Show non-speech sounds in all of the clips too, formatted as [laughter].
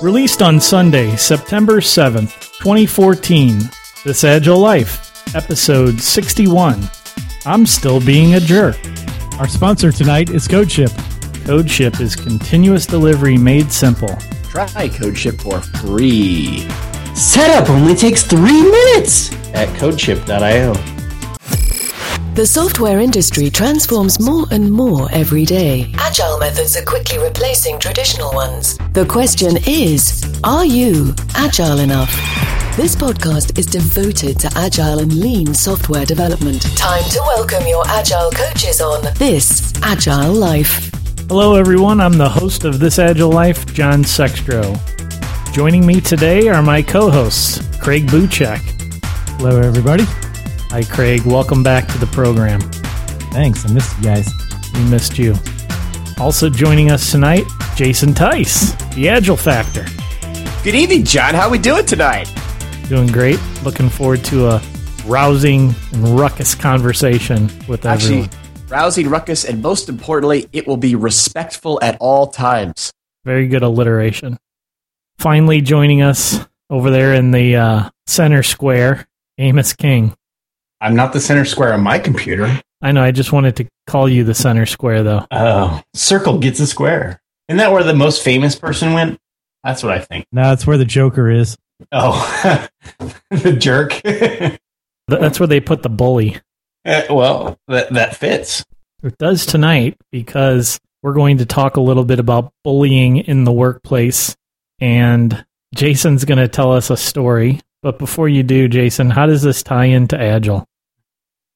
Released on Sunday, September 7th, 2014. This Agile Life, episode 61. I'm still being a jerk. Our sponsor tonight is CodeShip. CodeShip is continuous delivery made simple. Try CodeShip for free Setup only takes three minutes. at codeship.io. The software industry transforms more and more every day. Agile methods are quickly replacing traditional ones. The question is Are you agile enough? This podcast is devoted to agile and lean software development. Time to welcome your agile coaches on This Agile Life. Hello, everyone. I'm the host of This Agile Life, John Sextro. Joining me today are my co hosts, Craig Buchek. Hello, everybody. Hi, Craig. Welcome back to the program. Thanks. I missed you guys. We missed you. Also joining us tonight, Jason Tice, the Agile Factor. Good evening, John. How we doing tonight? Doing great. Looking forward to a rousing and ruckus conversation with Actually, everyone. rousing ruckus, and most importantly, it will be respectful at all times. Very good alliteration. Finally joining us over there in the uh, center square, Amos King. I'm not the center square on my computer. I know, I just wanted to call you the center square, though. Oh, circle gets a square. Isn't that where the most famous person went? That's what I think. No, that's where the Joker is. Oh, [laughs] the jerk. [laughs] That's where they put the bully. Eh, well, that that fits. It does tonight because we're going to talk a little bit about bullying in the workplace. And Jason's going to tell us a story. But before you do, Jason, how does this tie into Agile?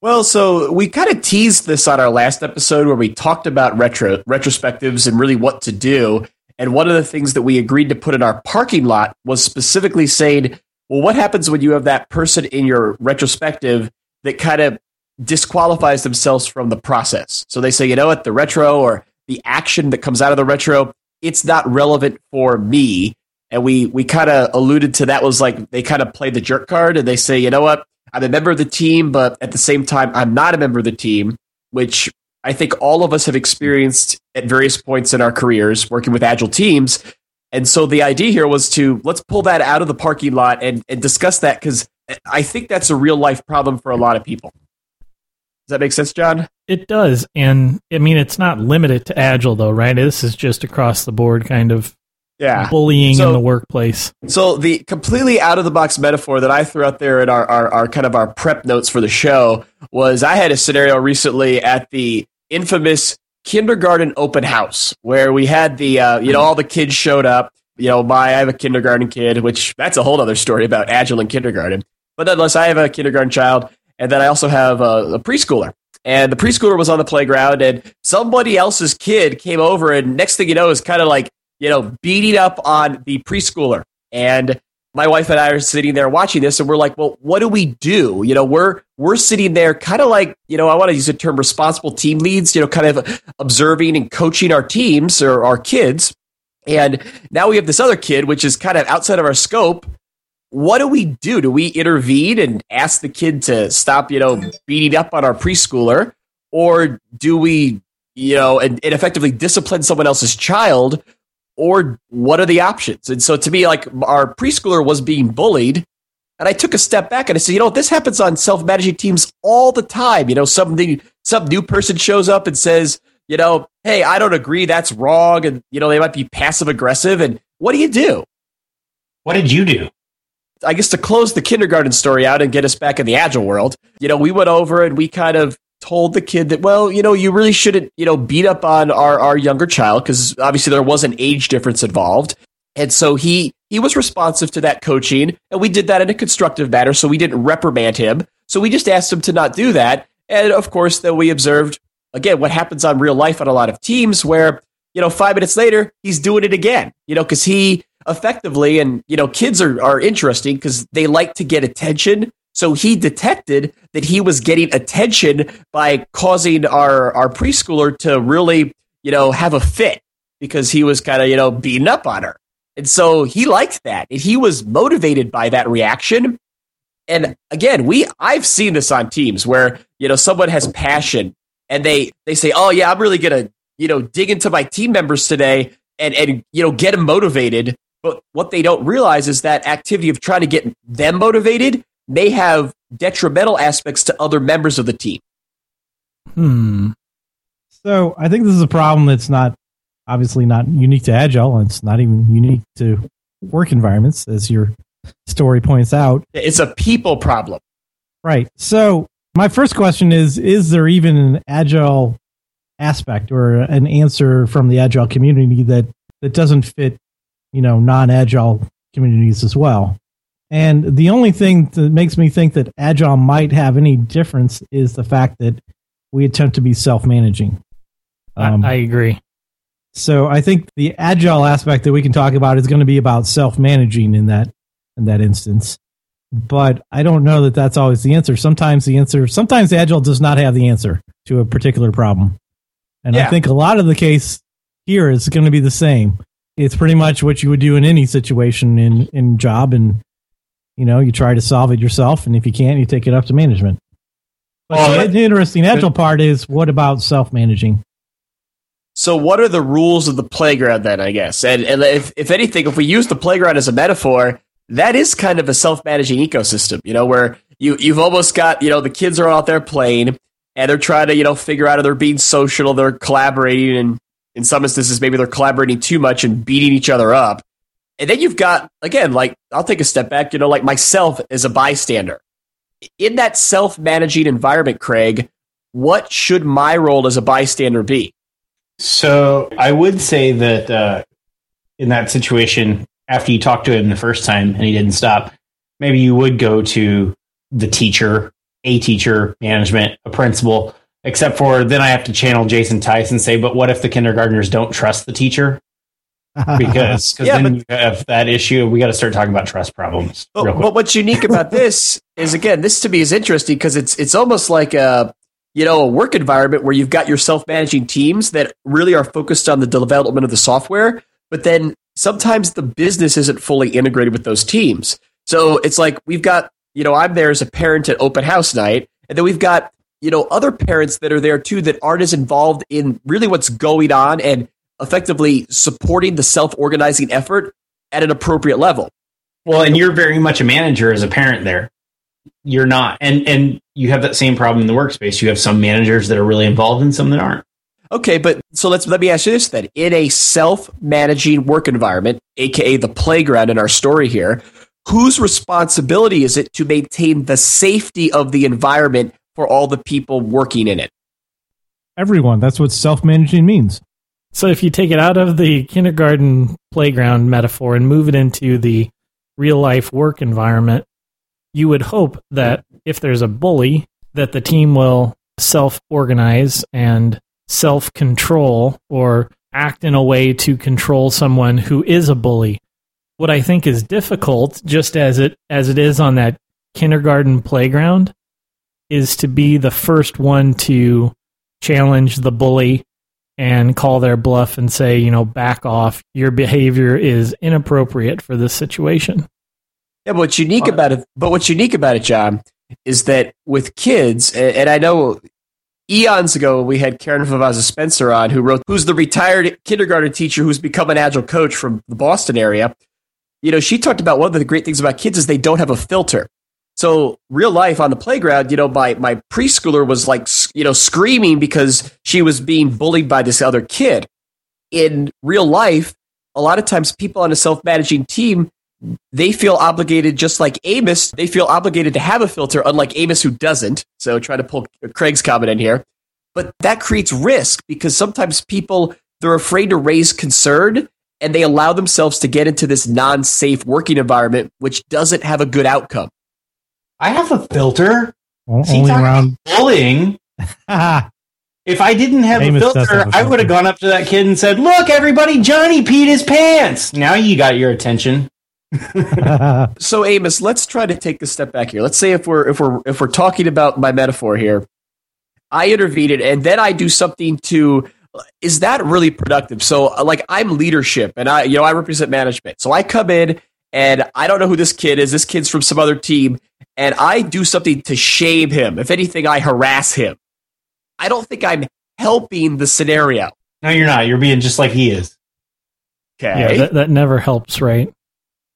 Well, so we kind of teased this on our last episode where we talked about retro retrospectives and really what to do. And one of the things that we agreed to put in our parking lot was specifically saying, well, what happens when you have that person in your retrospective that kind of disqualifies themselves from the process? So they say, you know what, the retro or the action that comes out of the retro, it's not relevant for me. And we we kind of alluded to that was like they kind of play the jerk card and they say, you know what, I'm a member of the team, but at the same time, I'm not a member of the team, which I think all of us have experienced at various points in our careers working with agile teams. And so the idea here was to let's pull that out of the parking lot and, and discuss that because I think that's a real life problem for a lot of people. Does that make sense, John? It does. And I mean, it's not limited to Agile, though, right? This is just across the board kind of Yeah. bullying So- in the workplace. So the completely out of the box metaphor that I threw out there in our, our, our kind of our prep notes for the show was I had a scenario recently at the infamous kindergarten open house where we had the uh, you know all the kids showed up. You know, my I have a kindergarten kid, which that's a whole other story about agile in kindergarten. But nonetheless, I have a kindergarten child, and then I also have a, a preschooler. And the preschooler was on the playground, and somebody else's kid came over, and next thing you know, is kind of like you know, beating up on the preschooler. And my wife and I are sitting there watching this, and we're like, well, what do we do? You know, we're we're sitting there kind of like, you know, I want to use the term responsible team leads, you know, kind of observing and coaching our teams or our kids. And now we have this other kid, which is kind of outside of our scope. What do we do? Do we intervene and ask the kid to stop, you know, beating up on our preschooler? Or do we, you know, and, and effectively discipline someone else's child or what are the options? And so to me, like our preschooler was being bullied. And I took a step back and I said, you know, this happens on self-managing teams all the time. You know, something, some new person shows up and says, you know, hey, I don't agree, that's wrong. And, you know, they might be passive aggressive. And what do you do? What did you do? I guess to close the kindergarten story out and get us back in the agile world, you know, we went over and we kind of told the kid that, well, you know, you really shouldn't, you know, beat up on our, our younger child because obviously there was an age difference involved. And so he he was responsive to that coaching, and we did that in a constructive manner. So we didn't reprimand him. So we just asked him to not do that. And of course, then we observed again what happens on real life on a lot of teams where you know five minutes later he's doing it again. You know, because he effectively and you know kids are are interesting because they like to get attention. So he detected that he was getting attention by causing our our preschooler to really you know have a fit because he was kind of you know beating up on her. And so he liked that. And he was motivated by that reaction. And again, we I've seen this on teams where, you know, someone has passion and they they say, "Oh yeah, I'm really going to, you know, dig into my team members today and and you know, get them motivated But what they don't realize is that activity of trying to get them motivated may have detrimental aspects to other members of the team. Hmm. So I think this is a problem that's not obviously not unique to Agile, and it's not even unique to work environments, as your story points out. It's a people problem. Right. So my first question is: Is there even an Agile aspect or an answer from the Agile community that that doesn't fit, you know, non-Agile communities as well? And the only thing that makes me think that Agile might have any difference is the fact that we attempt to be self-managing. Um, I, I agree. so I think the agile aspect that we can talk about is going to be about self-managing in that in that instance. But I don't know that that's always the answer. Sometimes the answer, sometimes agile does not have the answer to a particular problem. And I think a lot of the case here is going to be the same. It's pretty much what you would do in any situation in in job and you know, you try to solve it yourself and if you can't, you take it up to management. But Well, the interesting agile part is what about self-managing? So, what are the rules of the playground then? I guess, and, and if if anything, if we use the playground as a metaphor, that is kind of a self-managing ecosystem. You know, where you you've almost got you know the kids are out there playing, and they're trying to you know figure out if they're being social, they're collaborating, and in some instances maybe they're collaborating too much and beating each other up. And then you've got again, like I'll take a step back. You know, like myself as a bystander in that self-managing environment, Craig. What should my role as a bystander be? So I would say that uh, in that situation, after you talked to him the first time and he didn't stop, maybe you would go to the teacher, a teacher, management, a principal. Except for then I have to channel Jason and say, but what if the kindergartners don't trust the teacher? Because cause Yeah, then but- you have that issue. We got to start talking about trust problems. But, but what's unique [laughs] about this is again, this to me is interesting because it's it's almost like a you know a work environment where you've got your self managing teams that really are focused on the development of the software, but then sometimes the business isn't fully integrated with those teams. So it's like we've got you know I'm there as a parent at open house night, and then we've got you know other parents that are there too that aren't as involved in really what's going on and effectively supporting the self organizing effort at an appropriate level. Well, and you're very much a manager as a parent there. You're not. And and you have that same problem in the workspace. You have some managers that are really involved and some that aren't. Okay, but so let's let me ask you this then. In a self-managing work environment, aka the playground in our story here, whose responsibility is it to maintain the safety of the environment for all the people working in it? Everyone, that's what self-managing means. So if you take it out of the kindergarten playground metaphor and move it into the real life work environment, you would hope that if there's a bully, that the team will self organize and self control or act in a way to control someone who is a bully. What I think is difficult, just as it as it is on that kindergarten playground, is to be the first one to challenge the bully and call their bluff and say, you know, back off. Your behavior is inappropriate for this situation. Yeah, but what's unique about it, but what's unique about it, John, is that with kids, and, I know eons ago we had Karen Favaza Spencer on, who wrote, who's the retired kindergarten teacher who's become an agile coach from the Boston area. You know, she talked about one of the great things about kids is they don't have a filter. So real life on the playground, you know, my my preschooler was like, you know, screaming because she was being bullied by this other kid. In real life, a lot of times people on a self-managing team they feel obligated, just like Amos, they feel obligated to have a filter, unlike Amos, who doesn't. So, try to pull Craig's comment in here. But that creates risk because sometimes people, they're afraid to raise concern and they allow themselves to get into this non safe working environment, which doesn't have a good outcome. I have a filter. O- See, Only around. bullying. [laughs] If I didn't have Amos a filter, I would have gone up to that kid and said, "Look, everybody, Johnny peed his pants." Now you got your attention. [laughs] So, Amos, let's try to take a step back here. Let's say if we're if we're if we're talking about my metaphor here, I intervene it, and then I do something to. Is that really productive? So, like, I'm leadership, and I, you know, I represent management. So I come in, and I don't know who this kid is. This kid's from some other team, and I do something to shame him. If anything, I harass him. I don't think I'm helping the scenario. No, you're not. You're being just like he is. Okay. Yeah, that, that never helps, right?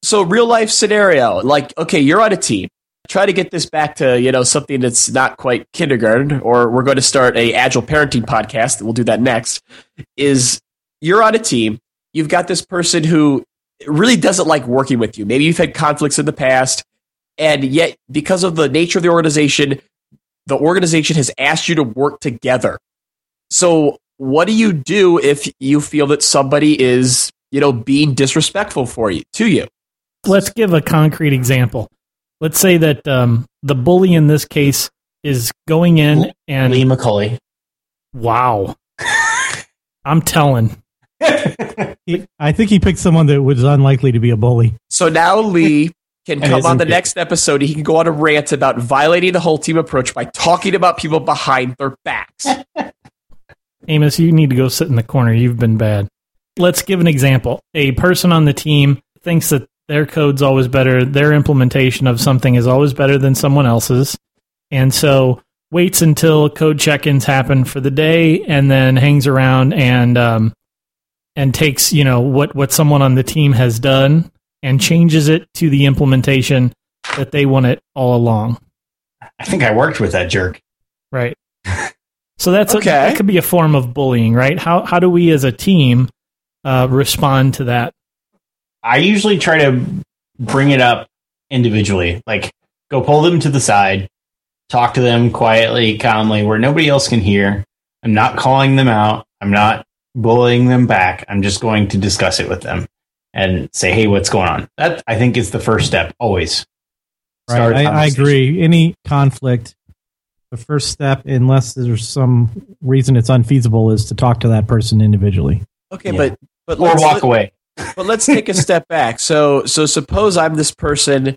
so real life scenario, like okay, you're on a team. Try to get this back to you know something that's not quite kindergarten, or we're going to start a agile parenting podcast. We'll do that next. Is you're on a team. You've got this person who really doesn't like working with you. Maybe you've had conflicts in the past, and yet because of the nature of the organization, the organization has asked you to work together. So what do you do if you feel that somebody is you know being disrespectful for you to you? Let's give a concrete example. Let's say that um, the bully in this case is going in and Lee McAlilly. wow, I'm telling. [laughs] I think he picked someone that was unlikely to be a bully. So now Lee can And come on the it- next episode. He can go on a rant about violating the whole team approach by talking about people behind their backs. [laughs] Amos, you need to go sit in the corner. You've been bad. Let's give an example. A person on the team thinks that their code's always better, their implementation of something is always better than someone else's. And so waits until code check-ins happen for the day and then hangs around and um, and takes, you know, what what someone on the team has done and changes it to the implementation that they want it all along. I think I worked with that jerk. Right. So that's a, Okay. that could be a form of bullying, right? How how do we as a team uh, respond to that? I usually try to bring it up individually, like go pull them to the side, talk to them quietly, calmly, where nobody else can hear. I'm not calling them out. I'm not bullying them back. I'm just going to discuss it with them and say, "Hey, what's going on?" That I think is the first step. Always. Right. I, I agree. Any conflict, the first step, unless there's some reason it's unfeasible, is to talk to that person individually. Okay, Yeah. but but Or let's, walk let- away. [laughs] but let's take a step back. So so suppose I'm this person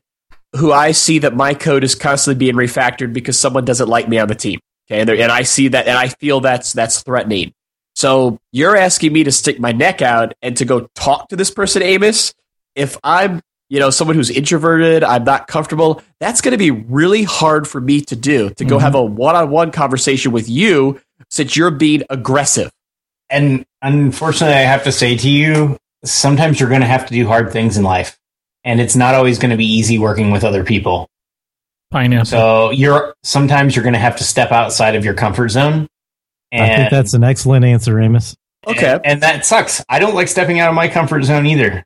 who I see that my code is constantly being refactored because someone doesn't like me on the team. Okay, and, and I see that and I feel that's that's threatening. So you're asking me to stick my neck out and to go talk to this person, Amos. If I'm you know someone who's introverted, I'm not comfortable. That's going to be really hard for me to do. To go Mhm. have a one-on-one conversation with you since you're being aggressive. And unfortunately, I have to say to you, sometimes you're going to have to do hard things in life. And it's not always going to be easy working with other people. Pineapple. So you're sometimes you're going to have to step outside of your comfort zone. And, I think that's an excellent answer, Amos. Okay. and, and that sucks. I don't like stepping out of my comfort zone either.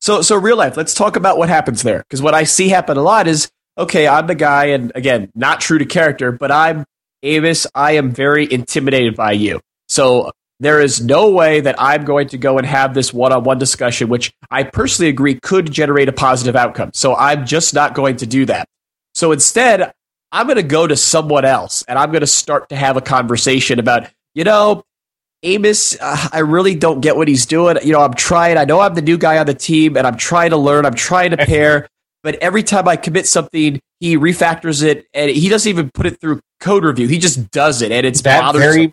So, so real life. Let's talk about what happens there. Because what I see happen a lot is, okay, I'm the guy, and again, not true to character, but I'm Amos. I am very intimidated by you. So there is no way that I'm going to go and have this one-on-one discussion, which I personally agree could generate a positive outcome. So I'm just not going to do that. So instead, I'm going to go to someone else, and I'm going to start to have a conversation about, you know, Amos, uh, I really don't get what he's doing. You know, I'm trying. I know I'm the new guy on the team, and I'm trying to learn. I'm trying to [laughs] pair. But every time I commit something, he refactors it, and he doesn't even put it through code review. He just does it, and it's that bothersome. very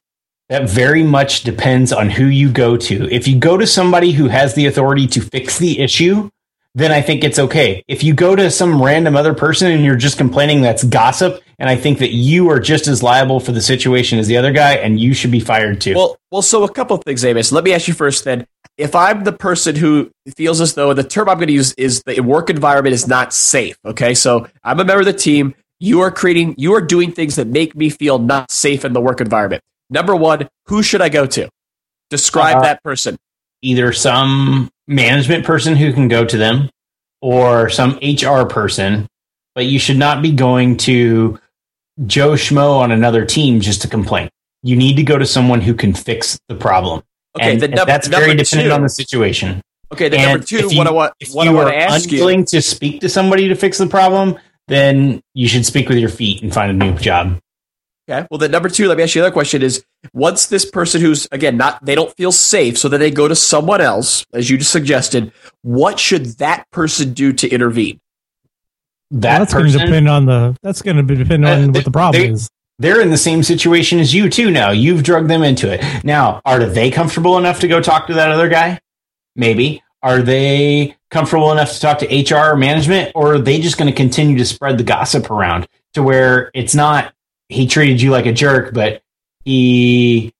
that very much depends on who you go to. If you go to somebody who has the authority to fix the issue, then I think it's okay. If you go to some random other person and you're just complaining, that's gossip. And I think that you are just as liable for the situation as the other guy, and you should be fired too. Well, well, so a couple of things, Amos. Let me ask you first. Then, if I'm the person who feels as though the term I'm going to use is the work environment is not safe. Okay, so I'm a member of the team. You are creating, you are doing things that make me feel not safe in the work environment. Number one, who should I go to? Describe Uh, that person. Either some management person who can go to them, or some HR person. But you should not be going to Joe Schmo on another team just to complain. You need to go to someone who can fix the problem. Okay, and, then and that's very dependent two, on the situation. Okay, then And number two, if you- what I want, If what I want are to ask you. unwilling to speak to somebody to fix the problem, then you should speak with your feet and find a new job. Okay. Well, then number two, let me ask you another question: Is once this person who's again not they don't feel safe, so then they go to someone else, as you just suggested. What should that person do to intervene? That that's going to person, depend on the. That's going to depend Uh, on they- what the problem they- is. they're in the same situation as you too. Now you've drugged them into it. Now, are they comfortable enough to go talk to that other guy? Maybe. Are they comfortable enough to talk to HR or management, or are they just going to continue to spread the gossip around to where it's not he treated you like a jerk, but he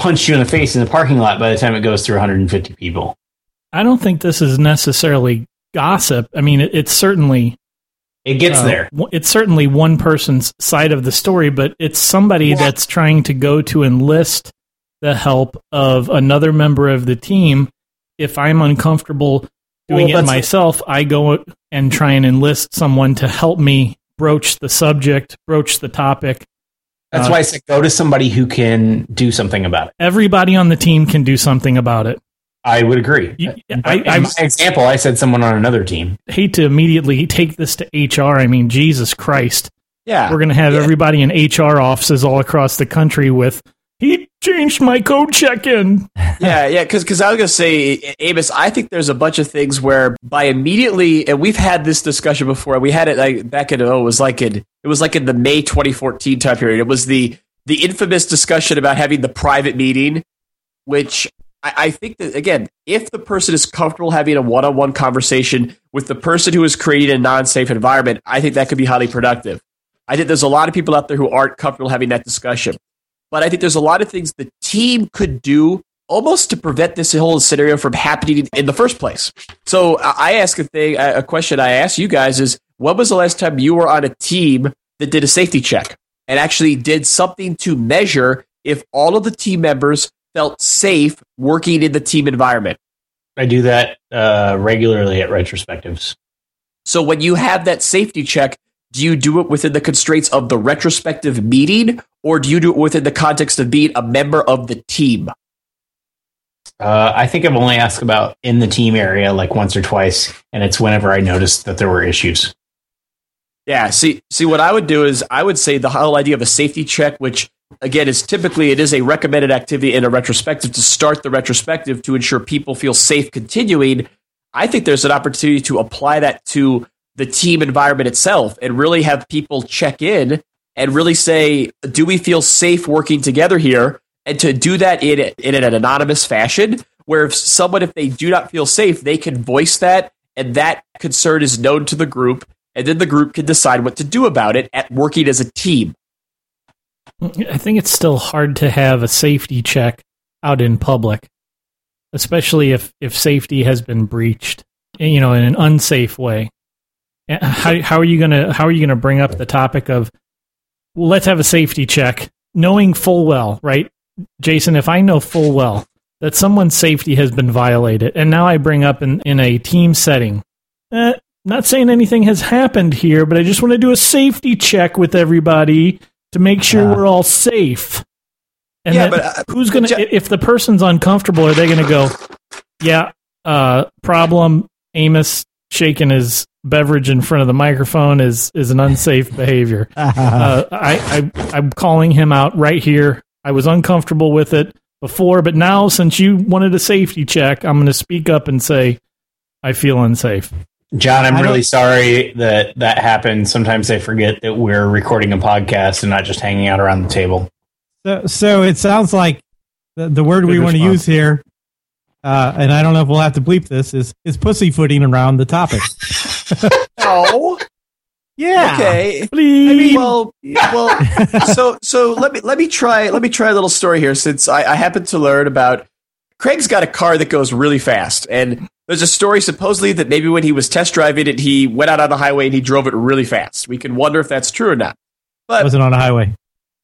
punched you in the face in the parking lot by the time it goes through 150 people? I don't think this is necessarily gossip. I mean, it, it's certainly It gets uh, there. It's certainly one person's side of the story, but it's somebody that's trying to go to enlist the help of another member of the team. If I'm uncomfortable doing Well, it myself, I go and try and enlist someone to help me broach the subject, broach the topic. That's Uh, why I said go to somebody who can do something about it. Everybody on the team can do something about it. I would agree. You- I- in I'm- my example, I said someone on another team. Hate to immediately take this to HR. I mean, Jesus Christ. Yeah. We're going to have Yeah. everybody in HR offices all across the country with, he changed my code check in. [laughs] yeah, yeah, because because I was gonna say, Amos, I think there's a bunch of things where by immediately, and we've had this discussion before. We had it like back in oh, it was like in it was like in the May 2014 time period. It was the the infamous discussion about having the private meeting, which I, I think that again, if the person is comfortable having a one-on-one conversation with the person who is creating a non-safe environment, I think that could be highly productive. I think there's a lot of people out there who aren't comfortable having that discussion. But I think there's a lot of things the team could do almost to prevent this whole scenario from happening in the first place. So I ask a thing, a question I ask you guys is, when was the last time you were on a team that did a safety check and actually did something to measure if all of the team members felt safe working in the team environment? I do that uh, regularly at retrospectives. So when you have that safety check, do you do it within the constraints of the retrospective meeting or do you do it within the context of being a member of the team? Uh, I think I've only asked about in the team area like once or twice, and it's whenever I noticed that there were issues. Yeah, see see what I would do is I would say the whole idea of a safety check, which again is typically it is a recommended activity in a retrospective to start the retrospective to ensure people feel safe continuing. I think there's an opportunity to apply that to the team environment itself and really have people check in and really say, do we feel safe working together here? And to do that in, in an anonymous fashion, where if someone, if they do not feel safe, they can voice that and that concern is known to the group and then the group can decide what to do about it at working as a team. I think it's still hard to have a safety check out in public, especially if, if safety has been breached, you know, in an unsafe way. How, how are you gonna how are you gonna bring up the topic of well, let's have a safety check, knowing full well, right, Jason? If I know full well that someone's safety has been violated, and now I bring up in, in a team setting, eh, not saying anything has happened here, but I just want to do a safety check with everybody to make sure Ah. we're all safe. And Yeah, then but, uh, who's gonna? Ja- if the person's uncomfortable, are they gonna go? Yeah, uh, problem. Amos shaking his beverage in front of the microphone is is an unsafe [laughs] behavior. [laughs] Uh, I, I I'm calling him out right here. I was uncomfortable with it before, but now since you wanted a safety check, I'm going to speak up and say I feel unsafe. John, I'm really sorry that that happened. Sometimes I forget that we're recording a podcast and not just hanging out around the table. So, so it sounds like the, the word we Good want to use here, uh, and I don't know if we'll have to bleep this, is is pussyfooting around the topic. [laughs] [laughs] No. Yeah. Okay. Please. Well, well. [laughs] So, so let me let me try let me try a little story here. Since I, I happened to learn about Craig's got a car that goes really fast, and there's a story supposedly that maybe when he was test driving it, he went out on the highway and he drove it really fast. We can wonder if that's true or not. But Wasn't on a highway.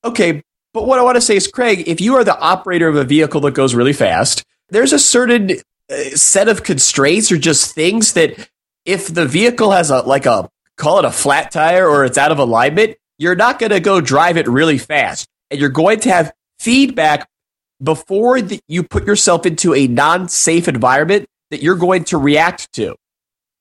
Okay, but what I want to say is, Craig, if you are the operator of a vehicle that goes really fast, there's a certain uh, set of constraints or just things that if the vehicle has a like a call it a flat tire or it's out of alignment, you're not going to go drive it really fast, and you're going to have feedback before the, you put yourself into a non-safe environment that you're going to react to.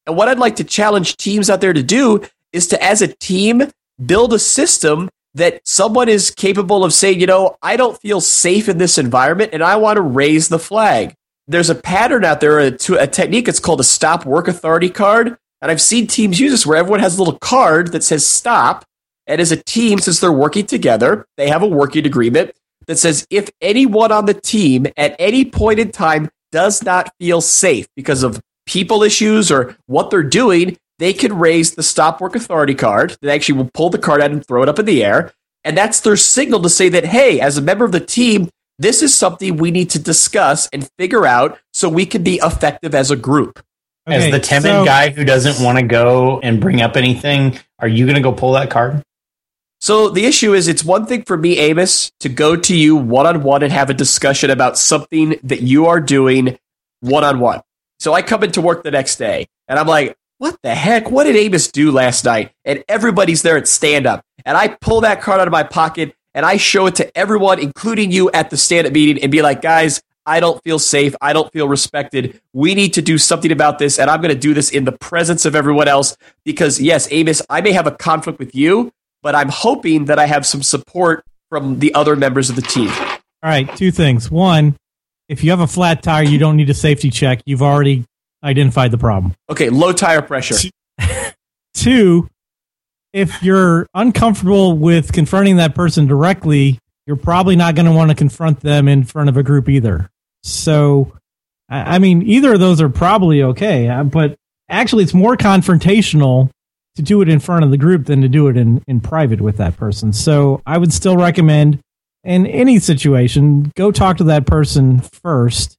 And what I'd like to challenge teams out there to do is to, as a team, build a system that someone is capable of saying, you know, I don't feel safe in this environment and I want to raise the flag. There's a pattern out there, a, to- a technique, it's called a stop work authority card. And I've seen teams use this where everyone has a little card that says stop. And as a team, since they're working together, they have a working agreement that says if anyone on the team at any point in time does not feel safe because of people issues or what they're doing, they can raise the stop work authority card. They actually will pull the card out and throw it up in the air. And that's their signal to say that, hey, as a member of the team, this is something we need to discuss and figure out so we can be effective as a group. As the timid so- guy who doesn't want to go and bring up anything, are you going to go pull that card? So the issue is, it's one thing for me, Amos, to go to you one on one and have a discussion about something that you are doing one on one. So I come into work the next day and I'm like, what the heck? What did Amos do last night? And everybody's there at stand up. And I pull that card out of my pocket and I show it to everyone, including you at the stand up meeting, and be like, guys, I don't feel safe. I don't feel respected. We need to do something about this. And I'm going to do this in the presence of everyone else because, yes, Amos, I may have a conflict with you, but I'm hoping that I have some support from the other members of the team. All right, two things. One, if you have a flat tire, you don't need a safety check. You've already identified the problem. Okay, low tire pressure. Two, if you're uncomfortable with confronting that person directly, you're probably not going to want to confront them in front of a group either. So, I mean, either of those are probably okay, uh, but actually, it's more confrontational to do it in front of the group than to do it in, in private with that person. So, I would still recommend in any situation, go talk to that person first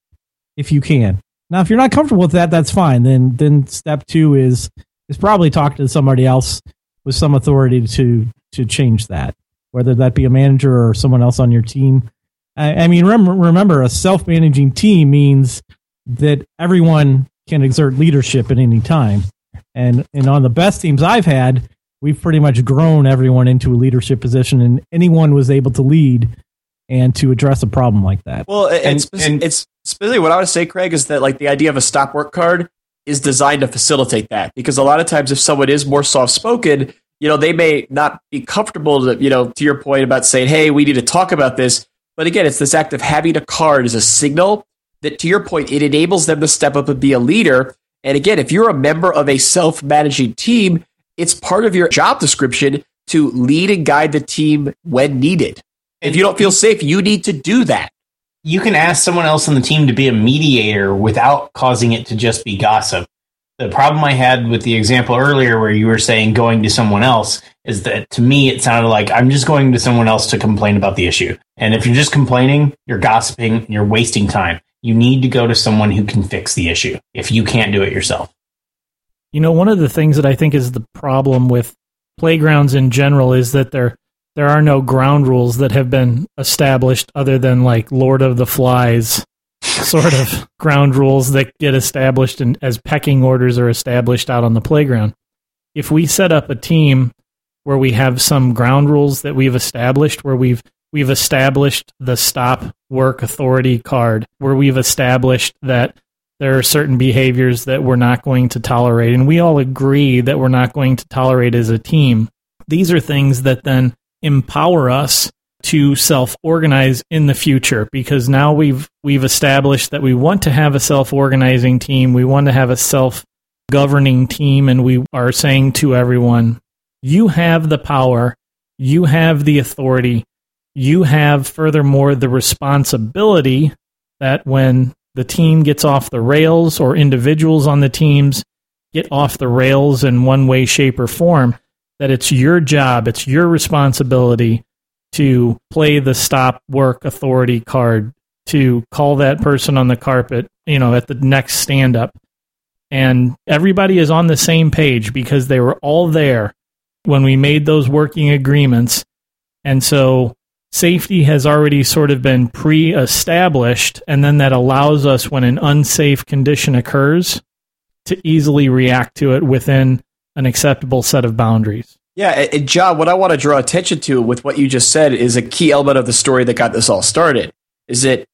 if you can. Now, if you're not comfortable with that, that's fine. Then, then step two is is probably talk to somebody else with some authority to to change that, whether that be a manager or someone else on your team. I, I mean, remember, remember, a self managing team means that everyone can exert leadership at any time, and and on the best teams I've had, we've pretty much grown everyone into a leadership position, and anyone was able to lead and to address a problem like that. Well, and, And- it's, and- it's specifically what I would say, Craig, is that like the idea of a stop work card is designed to facilitate that because a lot of times if someone is more soft spoken, you know, they may not be comfortable to, you know, to your point about saying, hey, we need to talk about this. But again, it's this act of having a card as a signal that, to your point, it enables them to step up and be a leader. And again, if you're a member of a self managing team, it's part of your job description to lead and guide the team when needed. If you don't feel safe, you need to do that. You can ask someone else on the team to be a mediator without causing it to just be gossip. The problem I had with the example earlier where you were saying going to someone else is that to me it sounded like I'm just going to someone else to complain about the issue. And if you're just complaining, you're gossiping, you're wasting time. You need to go to someone who can fix the issue if you can't do it yourself. You know, one of the things that I think is the problem with playgrounds in general is that there there are no ground rules that have been established other than like Lord of the Flies sort of [laughs] ground rules that get established and as pecking orders are established out on the playground. If we set up a team where we have some ground rules that we've established where we've we've established the stop work authority card where we've established that there are certain behaviors that we're not going to tolerate and we all agree that we're not going to tolerate as a team these are things that then empower us to self-organize in the future because now we've we've established that we want to have a self-organizing team we want to have a self-governing team and we are saying to everyone you have the power you have the authority you have furthermore the responsibility that when the team gets off the rails or individuals on the teams get off the rails in one way, shape, or form, that it's your job, it's your responsibility to play the stop work authority card, to call that person on the carpet, you know, at the next stand up. And everybody is on the same page because they were all there when we made those working agreements. And so safety has already sort of been pre established, and then that allows us, when an unsafe condition occurs, to easily react to it within an acceptable set of boundaries. Yeah, and- John, what I want to draw attention to with what you just said is a key element of the story that got this all started. Is that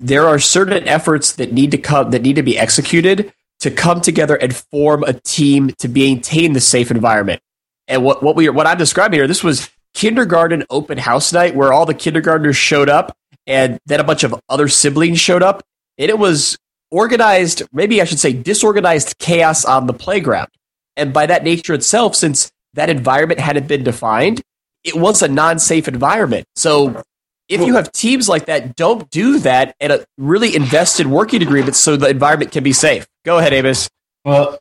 there are certain efforts that need to come that need to be executed to come together and form a team to maintain the safe environment. And what what we what I'm describing here, this was kindergarten open house night where all the kindergartners showed up, and then a bunch of other siblings showed up, and it was organized, maybe I should say disorganized chaos on the playground. And by that nature itself, since that environment hadn't been defined, it was a non safe environment. So if you have teams like that, don't do that and really invest in working agreements so the environment can be safe. Go ahead, Amos. Well,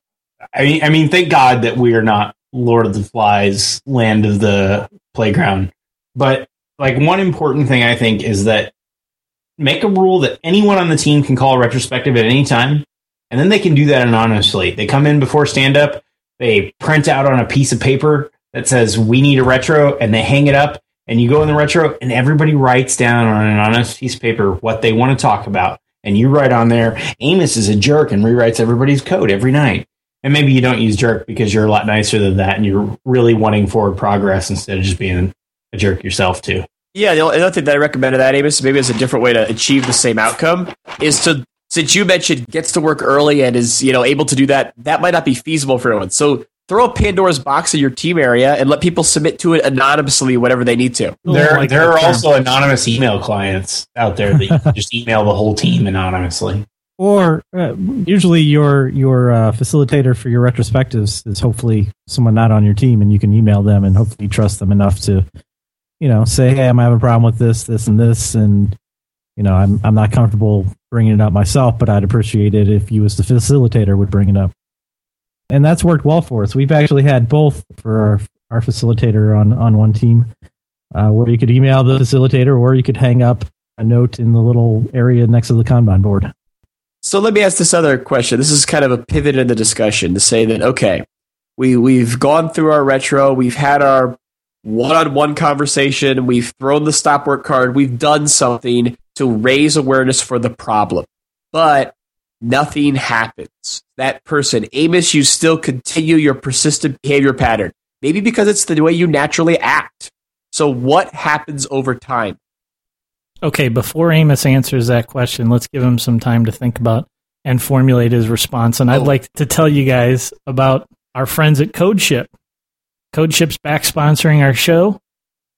I mean, I mean, thank God that we are not Lord of the Flies, land of the playground. But like one important thing I think is that make a rule that anyone on the team can call a retrospective at any time, And then they can do that anonymously. They come in before stand up, they print out on a piece of paper that says, We need a retro, and they hang it up. And you go in the retro, and everybody writes down on an honest piece of paper what they want to talk about. And you write on there, Amos is a jerk and rewrites everybody's code every night. And maybe you don't use jerk because you're a lot nicer than that and you're really wanting forward progress instead of just being a jerk yourself, too. Yeah, the only thing that I recommend of that, Amos, maybe as a different way to achieve the same outcome, is to since you mentioned gets to work early and is you know able to do that, that might not be feasible for everyone. So throw a Pandora's box in your team area and let people submit to it anonymously whenever they need to. There, like there are also anonymous email clients out there that you can just email the whole team anonymously. Or uh, usually your your uh, facilitator for your retrospectives is hopefully someone not on your team, and you can email them and hopefully trust them enough to, you know, say, hey, I'm having a problem with this, this, and this, and you know, I'm I'm not comfortable bringing it up myself, but I'd appreciate it if you, as the facilitator, would bring it up. And that's worked well for us. We've actually had both for our, our facilitator on on one team, uh, where you could email the facilitator, or you could hang up a note in the little area next to the Kanban board. So let me ask this other question. This is kind of a pivot in the discussion to say that okay, we we've gone through our retro, we've had our one-on-one conversation, we've thrown the stop work card, we've done something to raise awareness for the problem. But nothing happens. That person, Amos, you still continue your persistent behavior pattern. Maybe because it's the way you naturally act. So what happens over time? Okay, before Amos answers that question, let's give him some time to think about and formulate his response. And I'd oh. like to tell you guys about our friends at CodeShip. CodeShip's back sponsoring our show.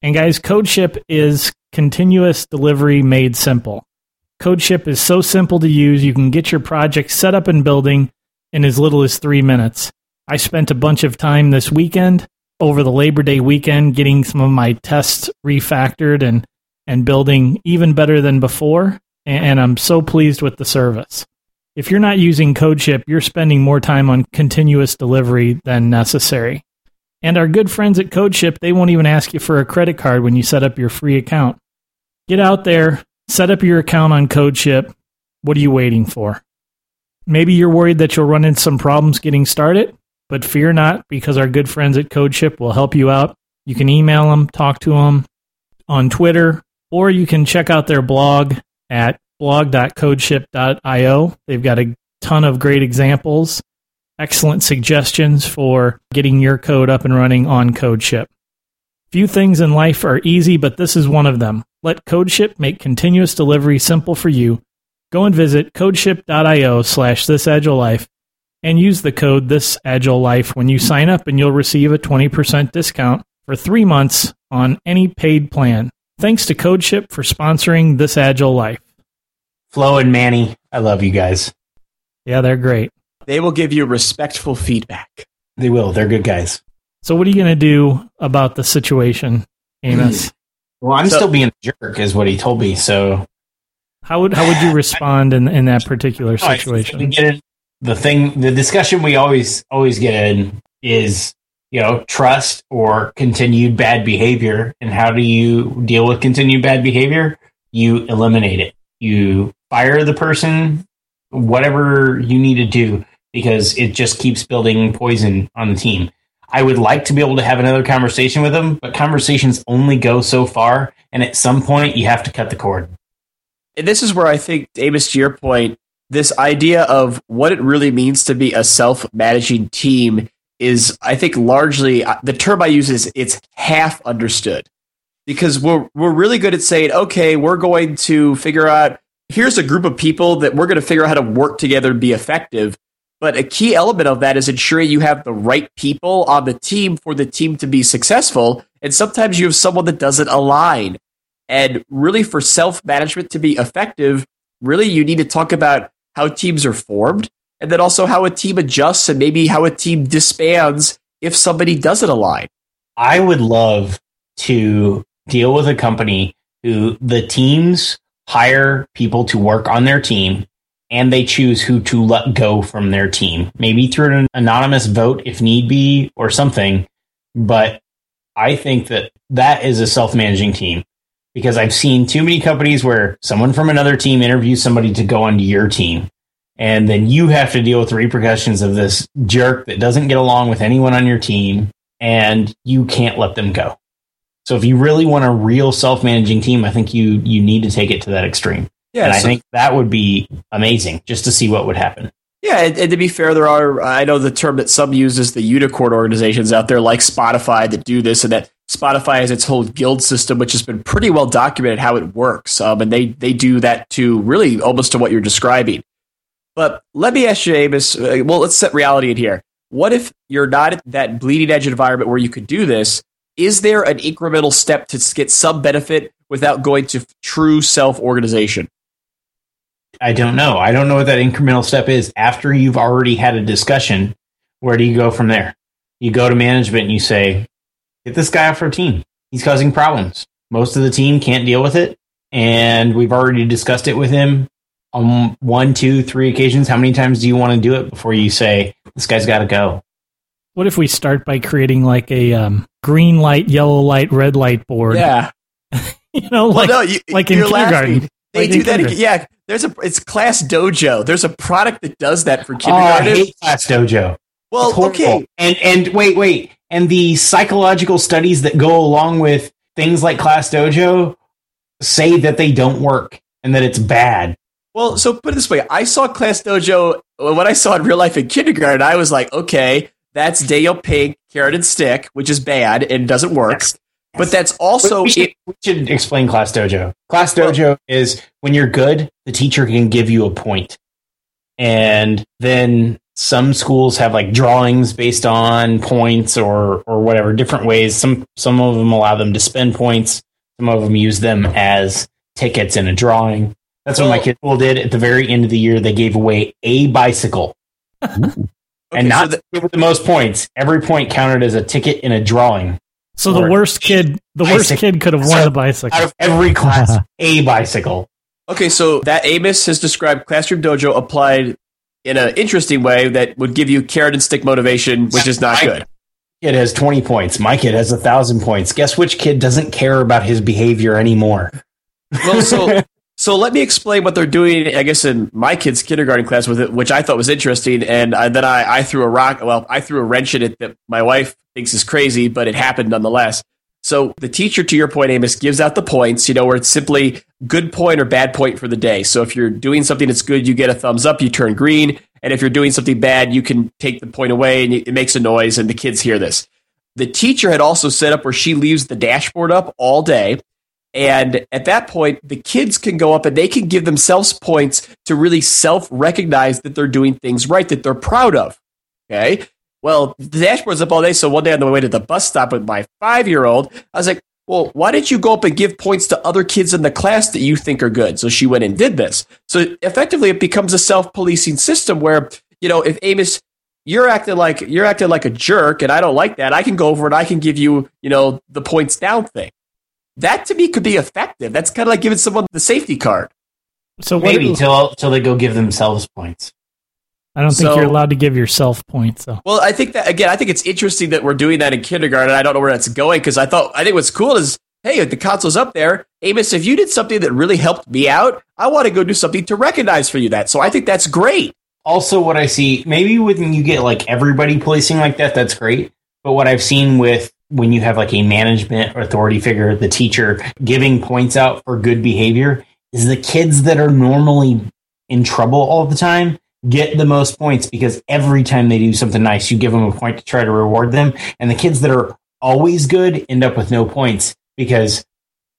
And guys, CodeShip is continuous delivery made simple. CodeShip is so simple to use, you can get your project set up and building in as little as three minutes. I spent a bunch of time this weekend over the Labor Day weekend getting some of my tests refactored and and building even better than before. And I'm so pleased with the service. If you're not using CodeShip, you're spending more time on continuous delivery than necessary. And our good friends at CodeShip, they won't even ask you for a credit card when you set up your free account. Get out there, set up your account on CodeShip. What are you waiting for? Maybe you're worried that you'll run into some problems getting started, but fear not because our good friends at CodeShip will help you out. You can email them, talk to them on Twitter, or you can check out their blog at blog.codeship.io. They've got a ton of great examples, excellent suggestions for getting your code up and running on CodeShip. Few things in life are easy, but this is one of them. Let CodeShip make continuous delivery simple for you. Go and visit codeship.io slash thisagilelife and use the code thisagilelife when you sign up and you'll receive a 20% discount for three months on any paid plan. Thanks to CodeShip for sponsoring this Agile Life. Flo and Manny, I love you guys. Yeah, they're great. They will give you respectful feedback. They will. They're good guys. So, what are you going to do about the situation, Amos? [clears throat] well, I'm so, still being a jerk, is what he told me. So, how would how would you respond in in that particular situation? the thing, the discussion we always always get in is you know, trust or continued bad behavior. And how do you deal with continued bad behavior? You eliminate it. You fire the person, whatever you need to do, because it just keeps building poison on the team. I would like to be able to have another conversation with them, but conversations only go so far. And at some point, you have to cut the cord. And this is where I think, Amos, to your point, this idea of what it really means to be a self managing team is I think largely uh, the term I use is it's half understood because we're we're really good at saying okay we're going to figure out here's a group of people that we're going to figure out how to work together and be effective but a key element of that is ensuring you have the right people on the team for the team to be successful and sometimes you have someone that doesn't align and really for self management to be effective really you need to talk about how teams are formed and then also how a team adjusts and maybe how a team disbands if somebody doesn't align. I would love to deal with a company who the teams hire people to work on their team and they choose who to let go from their team, maybe through an anonymous vote if need be or something. But I think that that is a self managing team because I've seen too many companies where someone from another team interviews somebody to go onto your team And then you have to deal with the repercussions of this jerk that doesn't get along with anyone on your team, and you can't let them go. So if you really want a real self-managing team, I think you you need to take it to that extreme. Yeah, and I think that would be amazing just to see what would happen. Yeah, and, and to be fair, there are I know the term that some use is the unicorn organizations out there like Spotify that do this, and that Spotify has its whole guild system, which has been pretty well documented how it works. Um, and they they do that to really almost to what you're describing. But let me ask you, Amos. Uh, well, let's set reality in here. What if you're not at that bleeding edge environment where you could do this? Is there an incremental step to get some benefit without going to true self organization? I don't know. I don't know what that incremental step is. After you've already had a discussion, where do you go from there? You go to management and you say, get this guy off our team. He's causing problems. Most of the team can't deal with it. And we've already discussed it with him on one, two, three occasions. How many times do you want to do it before you say, this guy's got to go? What if we start by creating like a um, green light, yellow light, red light board? Yeah, [laughs] you know, well, like no, you, like in you're kindergarten. They Like do that. kindergarten. Yeah, there's a it's Class Dojo. There's a product that does that for kindergarten. Oh, I hate Class Dojo. Well, okay, And and wait, wait. And the psychological studies that go along with things like Class Dojo say that they don't work and that it's bad. Well, so put it this way: I saw Class Dojo when I saw it in real life in kindergarten. I was like, okay, that's Dan Pink, Carrot and Stick, which is bad and doesn't work. Yes. But that's also we, should, we should explain Class Dojo. Class Dojo is when you're good, the teacher can give you a point. And then some schools have like drawings based on points or or whatever different ways. Some some of them allow them to spend points. Some of them use them as tickets in a drawing. That's what my kids school did. At the very end of the year, they gave away a bicycle [laughs] okay, and not so the- the most points. Every point counted as a ticket in a drawing. So the worst kid, the worst Bicycle. kid could have won So- the bicycle. Out of every class, [laughs] a bicycle. okay, so that Amos has described Classroom Dojo applied in an interesting way that would give you Carrot and Stick motivation, which is not I- good. kid has 20 points. My kid has a thousand points. Guess which kid doesn't care about his behavior anymore? Well, so [laughs] so let me explain what they're doing. I guess in my kid's kindergarten class with it, which I thought was interesting, and I, then I, I threw a rock. Well, I threw a wrench at it that my wife thinks is crazy, but it happened nonetheless. So the teacher, to your point, Amos, gives out the points. You know, where it's simply good point or bad point for the day. So if you're doing something that's good, you get a thumbs up, you turn green, and if you're doing something bad, you can take the point away, and it makes a noise, and the kids hear this. The teacher had also set up where she leaves the dashboard up all day. And at that point, the kids can go up and they can give themselves points to really self recognize that they're doing things right, that they're proud of. Okay. Well, the dashboard's up all day. So one day on the way to the bus stop with my five year old, I was like, well, why didn't you go up and give points to other kids in the class that you think are good? So she went and did this. So effectively, it becomes a self policing system where, you know, if Amos, you're acting like you're acting like a jerk and I don't like that, I can go over and I can give you, you know, the points down thing that to me could be effective. That's kind of like giving someone the safety card. So what, Maybe till till they go give themselves points. I don't think So- you're allowed to give yourself points. though. Well, I think that again, I think it's interesting that we're doing that in kindergarten. I don't know where that's going because I thought I think what's cool is hey, the console's up there. Amos, if you did something that really helped me out, I want to go do something to recognize for you that. So I think that's great. Also, what I see, maybe when you get like everybody placing like that, that's great. But what I've seen with when you have like a management authority figure, the teacher giving points out for good behavior, is the kids that are normally in trouble all the time get the most points because every time they do something nice, you give them a point to try to reward them. And the kids that are always good end up with no points because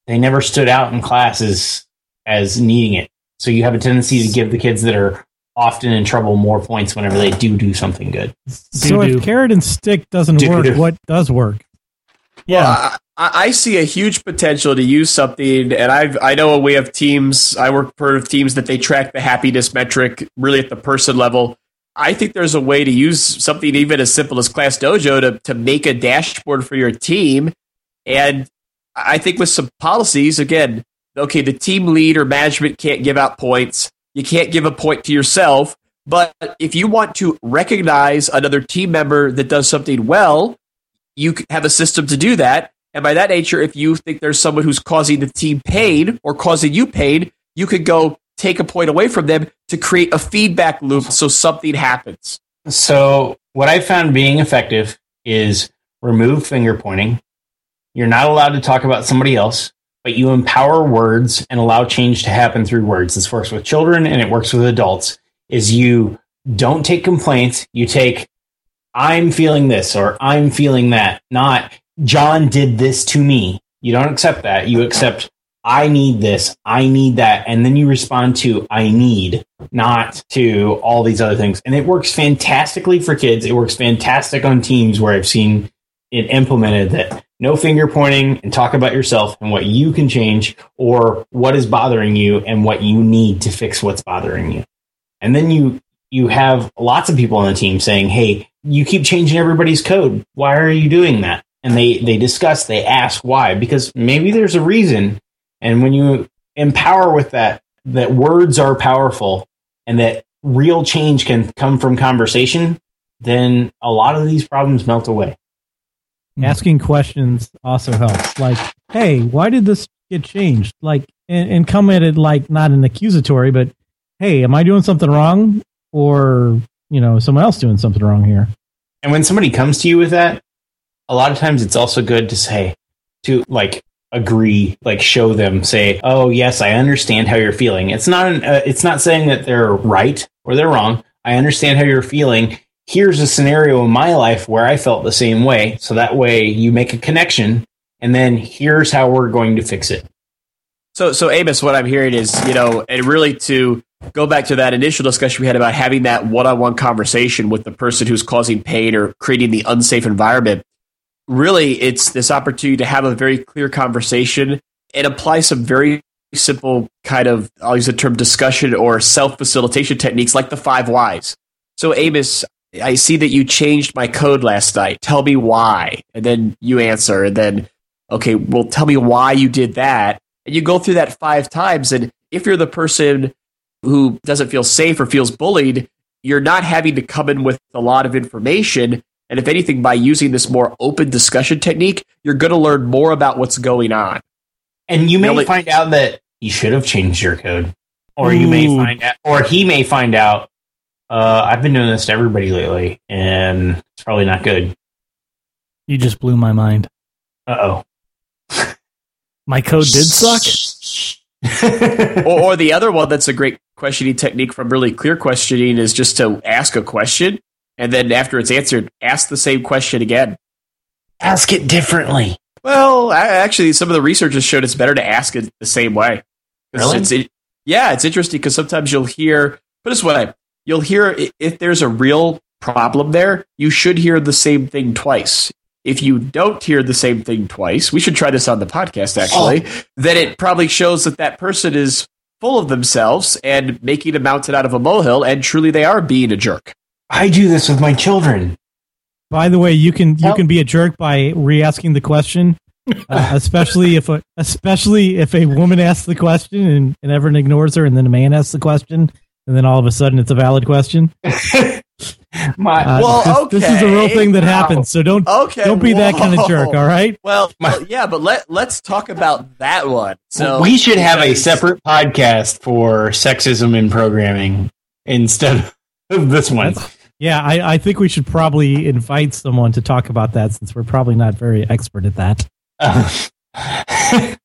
they never stood out in classes as, as needing it. So you have a tendency to give the kids that are often in trouble more points whenever they do do something good. So Doo-doo. if carrot and stick doesn't Doo-doo. work, what does work? Yeah. I, I see a huge potential to use something, and I've I know we have teams. I work for teams that they track the happiness metric really at the person level. I think there's a way to use something even as simple as Class Dojo to to make a dashboard for your team, and I think with some policies, again, okay, the team lead or management can't give out points. You can't give a point to yourself. But if you want to recognize another team member that does something well, you have a system to do that. And by that nature, if you think there's someone who's causing the team pain or causing you pain, you could go, take a point away from them to create a feedback loop so something happens. So, what I found being effective is remove finger pointing. You're not allowed to talk about somebody else, but you empower words and allow change to happen through words. This works with children and it works with adults. Is you don't take complaints, you take I'm feeling this or I'm feeling that, not John did this to me. You don't accept that. You accept I need this, I need that, and then you respond to I need, not to all these other things. And it works fantastically for kids. It works fantastic on teams where I've seen it implemented that no finger pointing and talk about yourself and what you can change or what is bothering you and what you need to fix what's bothering you. And then you you have lots of people on the team saying, "Hey, you keep changing everybody's code. Why are you doing that?" And they they discuss, they ask why because maybe there's a reason and when you empower with that, that words are powerful and that real change can come from conversation, then a lot of these problems melt away. Mm-hmm. Asking questions also helps. Like, hey, why did this get changed? Like, and, and come at it like not an accusatory, but hey, am I doing something wrong? Or, you know, someone else doing something wrong here? And when somebody comes to you with that, a lot of times it's also good to say, to like, agree like show them say oh yes i understand how you're feeling. It's not an, uh, it's not saying that they're right or they're wrong. I understand how you're feeling. Here's a scenario in my life where i felt the same way so that way you make a connection and then here's how we're going to fix it. So so amos what i'm hearing is you know and really to go back to that initial discussion we had about having that one-on-one conversation with the person who's causing pain or creating the unsafe environment really it's this opportunity to have a very clear conversation and apply some very simple kind of I'll use the term discussion or self facilitation techniques like the five whys. So Amos, I see that you changed my code last night. Tell me why. And then you answer and then okay, well tell me why you did that. And you go through that five times and if you're the person who doesn't feel safe or feels bullied, you're not having to come in with a lot of information and if anything, by using this more open discussion technique, you're going to learn more about what's going on. And you may you know, find out that you should have changed your code, or Ooh. you may find out, or he may find out. Uh, I've been doing this to everybody lately, and it's probably not good. You just blew my mind. Uh oh. my code did suck. [laughs] or, or the other one that's a great questioning technique from really clear questioning is just to ask a question and then after it's answered, ask the same question again. Ask it differently. Well, actually, some of the researchers showed it's better to ask it the same way. Really? It's, it, yeah, it's interesting because sometimes you'll hear, put this way, you'll hear if there's a real problem there, you should hear the same thing twice. If you don't hear the same thing twice, we should try this on the podcast actually, oh. then it probably shows that that person is full of themselves and making a mountain out of a molehill, and truly they are being a jerk. I do this with my children. By the way, you can you can be a jerk by re-asking the question, uh, [laughs] especially if a especially if a woman asks the question and, and everyone ignores her, and then a man asks the question, and then all of a sudden it's a valid question. [laughs] [laughs] My, uh, well, this, okay. this, is a real thing that wow. happens. So don't okay, don't be whoa. that kind of jerk. All right. [laughs] Well, My, yeah, but let let's talk about that one. So we should have a separate podcast for sexism in programming instead of this one. Yeah, I, I think we should probably invite someone to talk about that since we're probably not very expert at that. Uh, [laughs]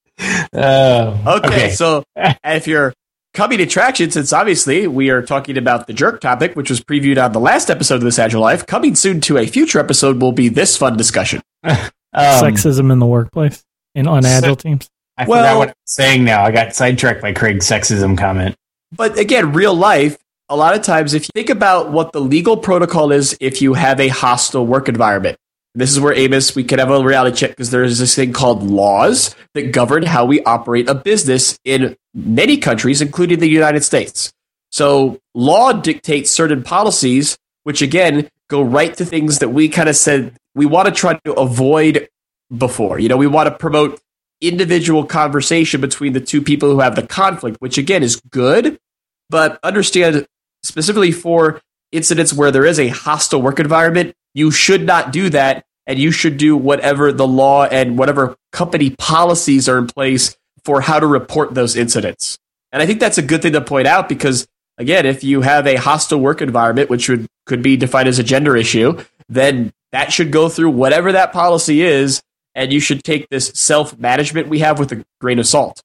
okay, okay, so if you're coming attractions, since obviously we are talking about the jerk topic, which was previewed on the last episode of this Agile Life, coming soon to a future episode will be this fun discussion. um, [laughs] Sexism in the workplace and on so, Agile teams. I well, forgot what I'm saying now. I got sidetracked by Craig's sexism comment. But again, real life, a lot of times, if you think about what the legal protocol is if you have a hostile work environment, this is where Amos, we could have a reality check because there is this thing called laws that govern how we operate a business in many countries, including the United States. So, law dictates certain policies, which again go right to things that we kind of said we want to try to avoid before. You know, we want to promote individual conversation between the two people who have the conflict, which again is good, but understand specifically for incidents where there is a hostile work environment, you should not do that. And you should do whatever the law and whatever company policies are in place for how to report those incidents. And I think that's a good thing to point out because, again, if you have a hostile work environment, which would, could be defined as a gender issue, then that should go through whatever that policy is. And you should take this self management we have with a grain of salt.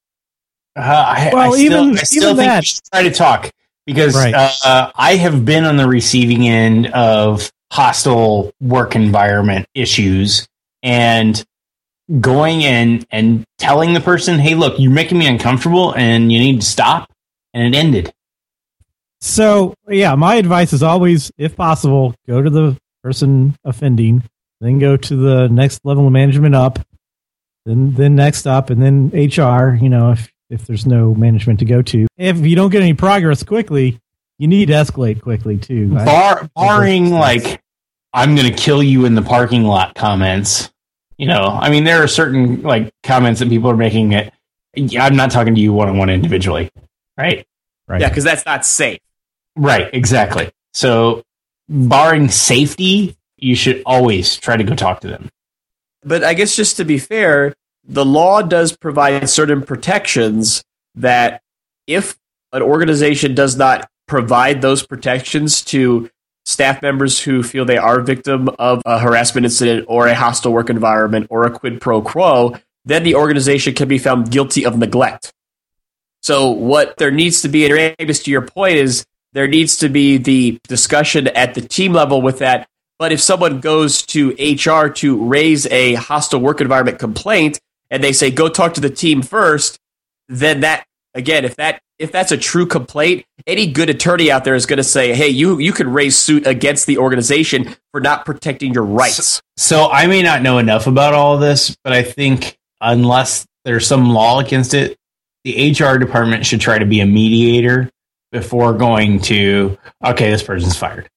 Uh, I, Well, I still, even- I still even think that- we should try to talk because Right. uh, I have been on the receiving end of hostile work environment issues and going in and telling the person, "Hey, look, you're making me uncomfortable, and you need to stop." And it ended. So, yeah, my advice is always, if possible, go to the person offending, then go to the next level of management up, then then next up, and then HR. You know, if if there's no management to go to, if you don't get any progress quickly, you need to escalate quickly too. I- Bar, barring like, "I'm going to kill you in the parking lot" comments. You know, I mean, there are certain like comments that people are making that I'm not talking to you one on one individually, right? right. Yeah, because that's not safe. Right, exactly. So, barring safety, you should always try to go talk to them. But I guess just to be fair, the law does provide certain protections that if an organization does not provide those protections to staff members who feel they are victim of a harassment incident or a hostile work environment or a quid pro quo, then the organization can be found guilty of neglect. So what there needs to be, and Amos, to your point, is there needs to be the discussion at the team level with that. But if someone goes to HR to raise a hostile work environment complaint and they say go talk to the team first, then that again, if that if that's a true complaint, any good attorney out there is going to say, "Hey, you you can raise suit against the organization for not protecting your rights." So, I may not know enough about all of this, but I think unless there's some law against it, the HR department should try to be a mediator before going to, okay, this person's fired.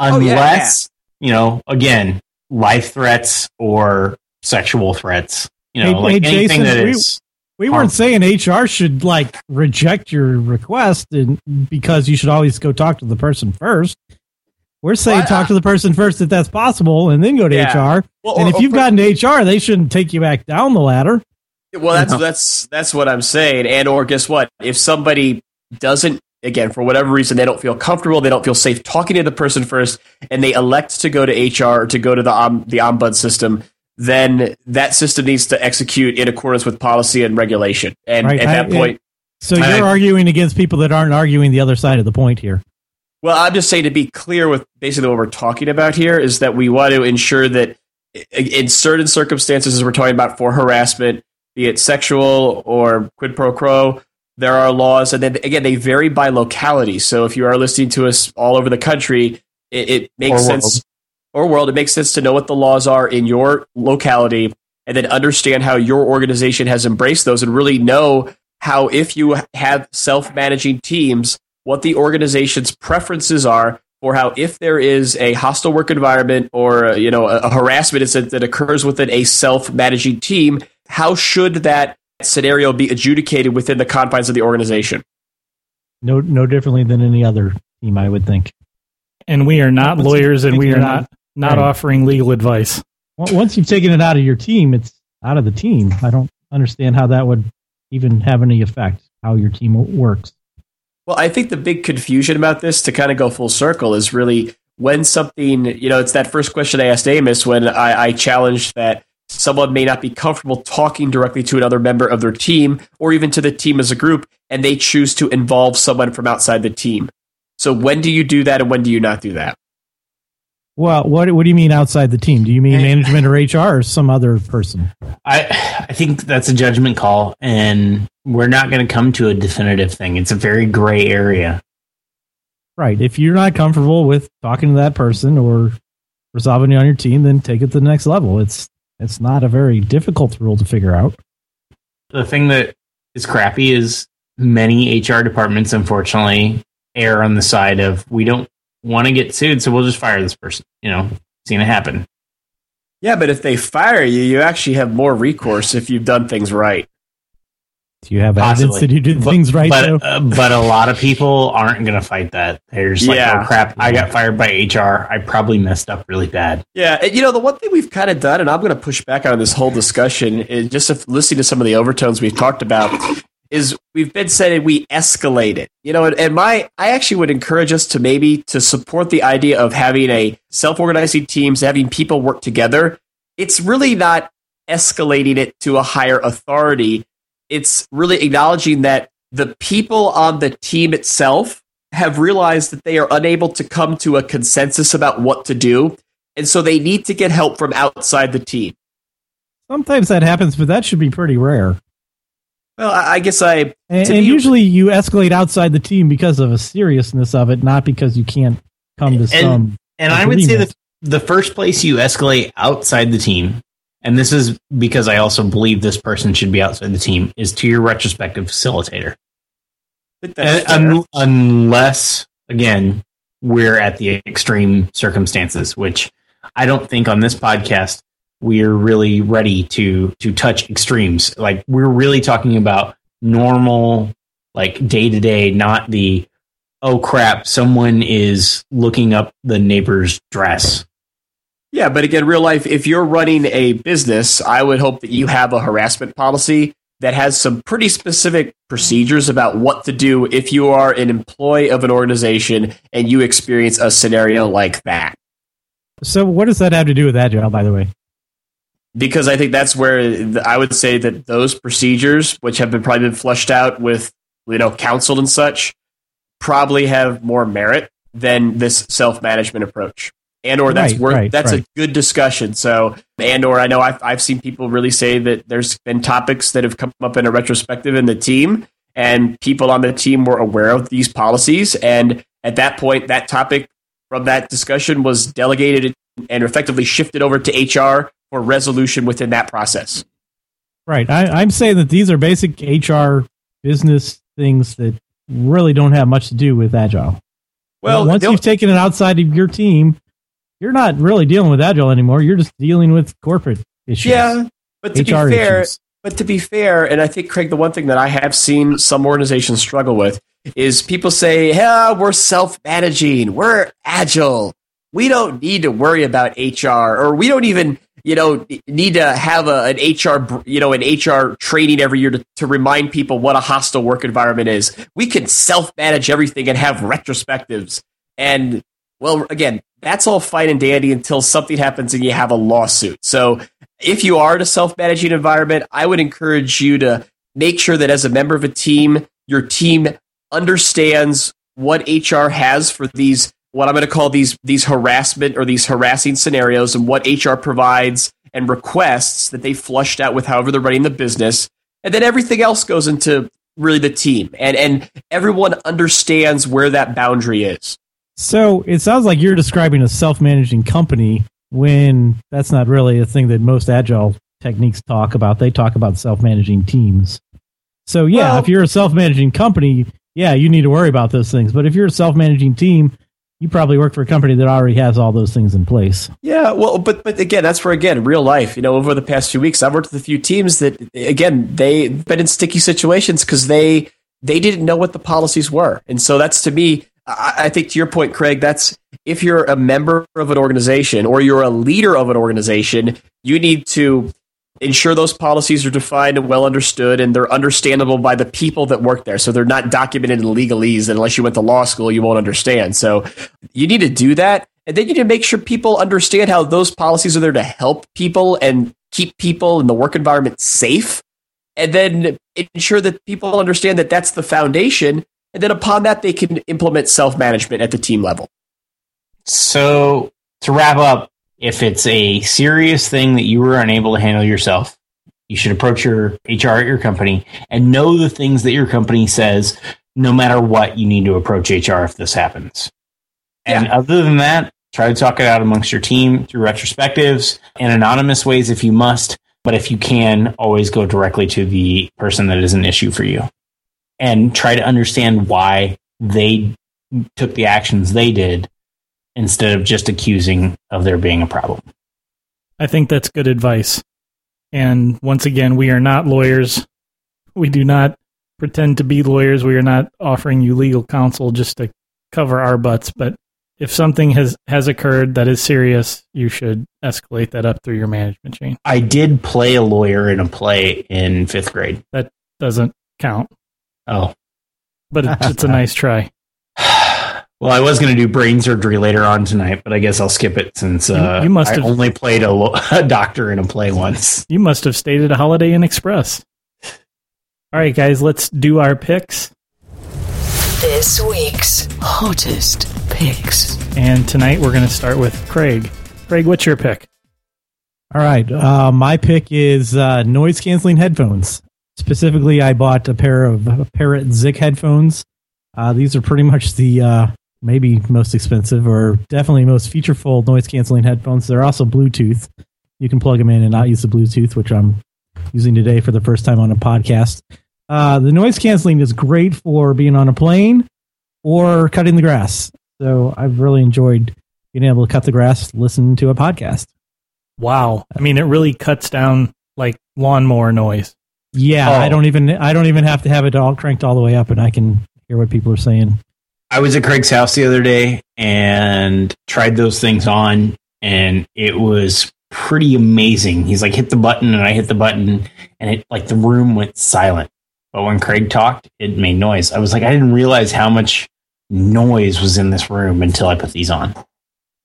Oh, yeah, Unless, you know, again, life threats or sexual threats, you know, Hey- like hey, anything Jason, that we- is. We weren't saying HR should like reject your request and because you should always go talk to the person first. We're saying Well, I- talk to the person first if that's possible and then go to Yeah. HR. Well, and or- if you've gotten to HR, they shouldn't take you back down the ladder. Well, that's that's that's what I'm saying. And or guess what? If somebody doesn't again for whatever reason they don't feel comfortable, they don't feel safe talking to the person first, and they elect to go to HR or to go to the um, the ombud system, then that system needs to execute in accordance with policy and regulation. And Right, at I- that point, So I- you're arguing against people that aren't arguing the other side of the point here. Well, I'm just saying to be clear with basically what we're talking about here is that we want to ensure that in certain circumstances, as we're talking about for harassment, be it sexual or quid pro quo, there are laws, and then again they vary by locality. So if you are listening to us all over the country, it, it makes Or sense or world, it makes sense to know what the laws are in your locality, and then understand how your organization has embraced those, and really know how if you have self-managing teams what the organization's preferences are for how if there is a hostile work environment or uh, you know a, a harassment incident that occurs within a self-managing team how should that scenario be adjudicated within the confines of the organization No, no differently than any other team, I would think. And we are not lawyers and we are not not Right. offering legal advice. Once- Once you've taken it out of your team, it's out of the team. I don't understand how that would even have any effect. How your team works. Well, I think the big confusion about this, to kind of go full circle, is really when something, you know, it's that first question I asked Amos when I, I challenged that someone may not be comfortable talking directly to another member of their team or even to the team as a group, and they choose to involve someone from outside the team. So when do you do that and when do you not do that? Well, what what do you mean outside the team? Do you mean management or HR or some other person? I I think that's a judgment call, and we're not going to come to a definitive thing. It's a very gray area. Right. If you're not comfortable with talking to that person or resolving it on your team, then take it to the next level. It's it's not a very difficult rule to figure out. The thing that is crappy is many HR departments, unfortunately, err on the side of we don't want to get sued, so we'll just fire this person. You know, it's going to happen. Yeah, but if they fire you, you actually have more recourse if you've done things right. Do you have evidence that you did But- things right? but though? uh, but a lot of people aren't going to fight that. They're just like, Yeah. oh crap, I got fired by HR. I probably messed up really bad. Yeah, and you know the one thing we've kind of done, and I'm going to push back on this whole discussion, is just if listening to some of the overtones we've talked about, is we've been saying we escalate it. You know, and, and my I actually would encourage us to maybe to support the idea of having a self-organizing teams, having people work together. It's really not escalating it to a higher authority. It's really acknowledging that the people on the team itself have realized that they are unable to come to a consensus about what to do. And so they need to get help from outside the team. Sometimes that happens, but that should be pretty rare. Well, I I guess I. And, and me- usually you escalate outside the team because of a seriousness of it, not because you can't come to And- some. And I would say agreement. that the first place you escalate outside the team, and this is because I also believe this person should be outside the team, is to your retrospective facilitator. think that's Uh, un- unless, again, we're at the extreme circumstances, which I don't think on this podcast we're really ready to to touch extremes. Like we're really talking about normal, like day to day, not the oh crap, someone is looking up the neighbor's dress. Yeah, but again, real life, if you're running a business, I would hope that you have a harassment policy that has some pretty specific procedures about what to do if you are an employee of an organization and you experience a scenario like that. So, what does that have to do with Agile, by the way? Because I think that's where I would say that those procedures, which have been probably been flushed out with, you know, counsel and such, probably have more merit than this self-management approach. And or that's Right, worth right, that's right. a good discussion. So and or I know I've I've seen people really say that there's been topics that have come up in a retrospective in the team and people on the team were aware of these policies and at that point that topic from that discussion was delegated and effectively shifted over to HR for resolution within that process. Right. I, I'm saying that these are basic HR business things that really don't have much to do with Agile. Well, once you've taken it outside of your team, you're not really dealing with Agile anymore. You're just dealing with corporate issues. Yeah, but to HR be fair, issues. but to be fair, and I think Craig, the one thing that I have seen some organizations struggle with is people say, "Yeah, we're self-managing, we're agile, we don't need to worry about HR, or we don't even." You know, need to have a, an HR, you know, an HR training every year to, to remind people what a hostile work environment is. We can self-manage everything and have retrospectives. And well, again, that's all fine and dandy until something happens and you have a lawsuit. So if you are in a self-managing environment, I would encourage you to make sure that as a member of a team, your team understands what HR has for these what I'm going to call these these harassment or these harassing scenarios and what HR provides and requests that they flushed out with however they're running the business. And then everything else goes into really the team and and everyone understands where that boundary is. So it sounds like you're describing a self-managing company when that's not really a thing that most agile techniques talk about. They talk about self-managing teams. So yeah, Well- if you're a self-managing company, yeah, you need to worry about those things. But if you're a self-managing team, you probably work for a company that already has all those things in place. Yeah, well, but but again, that's where again, real life. You know, over the past few weeks, I've worked with a few teams that again they've been in sticky situations because they they didn't know what the policies were, and so that's to me. I, I think to your point, Craig. That's if you're a member of an organization or you're a leader of an organization, you need to ensure those policies are defined and well understood and they're understandable by the people that work there. So they're not documented in legalese unless you went to law school you won't understand. So you need to do that. And then you need to make sure people understand how those policies are there to help people and keep people in the work environment safe. And then ensure that people understand that that's the foundation. And then upon that they can implement self-management at the team level. So to wrap up, if it's a serious thing that you were unable to handle yourself, you should approach your HR at your company and know the things that your company says. No matter what, you need to approach HR if this happens. And other than that, try to talk it out amongst your team through retrospectives and anonymous ways if you must. But if you can, always go directly to the person that is an issue for you and try to understand why they took the actions they did instead of just accusing of there being a problem. I think that's good advice. And once again, we are not lawyers. We do not pretend to be lawyers. We are not offering you legal counsel just to cover our butts. But if something has, has occurred that is serious, you should escalate that up through your management chain. I did play a lawyer in a play in fifth grade. That doesn't count, Oh. but it, it's a [laughs] nice try. [sighs] Well, I was going to do brain surgery later on tonight, but I guess I'll skip it since uh, you must I have- only played a, lo- [laughs] a doctor in a play once. You must have stayed at a Holiday Inn Express. All right, guys, let's do our picks. This week's hottest picks. And tonight we're going to start with Craig. Craig, what's your pick? All right. Uh, my pick is uh, noise canceling headphones. Specifically, I bought a pair of Parrot Zik headphones. Uh, these are pretty much the uh, maybe most expensive or definitely most featureful noise canceling headphones. They're also Bluetooth. You can plug them in and not use the Bluetooth, which I'm using today for the first time on a podcast. Uh, the noise canceling is great for being on a plane or cutting the grass. So I've really enjoyed being able to cut the grass, listen to a podcast. Wow. I mean, it really cuts down like lawnmower noise. Yeah, Oh. I don't even I don't even have to have it all cranked all the way up, and I can hear what people are saying. I was at Craig's house the other day and tried those things on, and it was pretty amazing. He's like, hit the button, and I hit the button, and it like the room went silent. But when Craig talked, it made noise. I was like, I didn't realize how much noise was in this room until I put these on.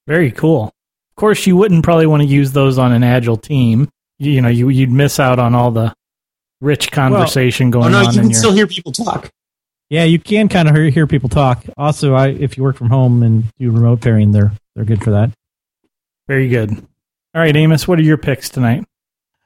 Very cool. Of course, you wouldn't probably want to use those on an agile team. You, you know, you, you'd miss out on all the rich conversation Oh going no, on you can your. still hear people talk. Yeah, you can kind of hear, hear people talk. Also, I if you work from home and do remote pairing, they're they're good for that. Very good. All right, Amos, what are your picks tonight?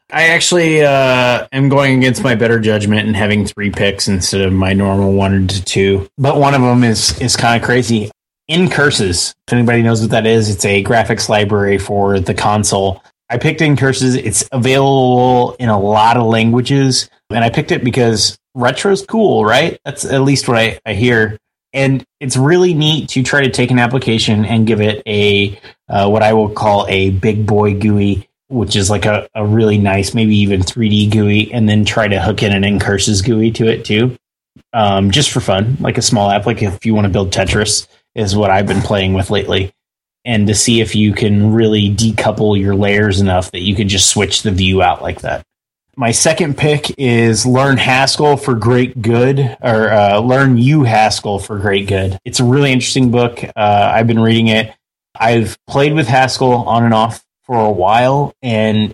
I actually uh, am going against my better judgment and having three picks instead of my normal one to two. But one of them is is kind of crazy. ncurses, if anybody knows what that is, it's a graphics library for the console. I picked ncurses. It's available in a lot of languages, and I picked it because retro's cool, right? That's at least what I, I hear. And it's really neat to try to take an application and give it a uh, what I will call a big boy GUI which is like a, a really nice, maybe even 3D GUI, and then try to hook in an ncurses GUI to it too, um, just for fun, like a small app. Like if you want to build Tetris, is what I've been playing with lately, and to see if you can really decouple your layers enough that you can just switch the view out like that. My second pick is Learn Haskell for Great Good, or uh, Learn You Haskell for Great Good. It's a really interesting book. Uh, I've been reading it. I've played with Haskell on and off for a while, and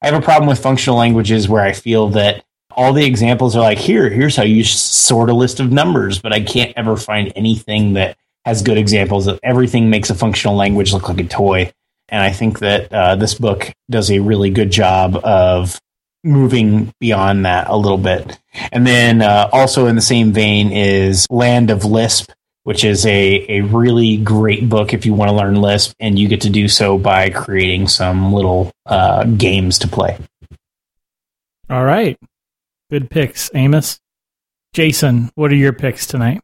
I have a problem with functional languages where I feel that all the examples are like, here, here's how you sort a list of numbers, but I can't ever find anything that has good examples. of Everything makes a functional language look like a toy. And I think that uh, this book does a really good job of moving beyond that a little bit. And then uh, also in the same vein is Land of Lisp, which is a, a really great book if you want to learn Lisp, and you get to do so by creating some little uh, games to play. All right. Good picks, Amos. Jason, what are your picks tonight?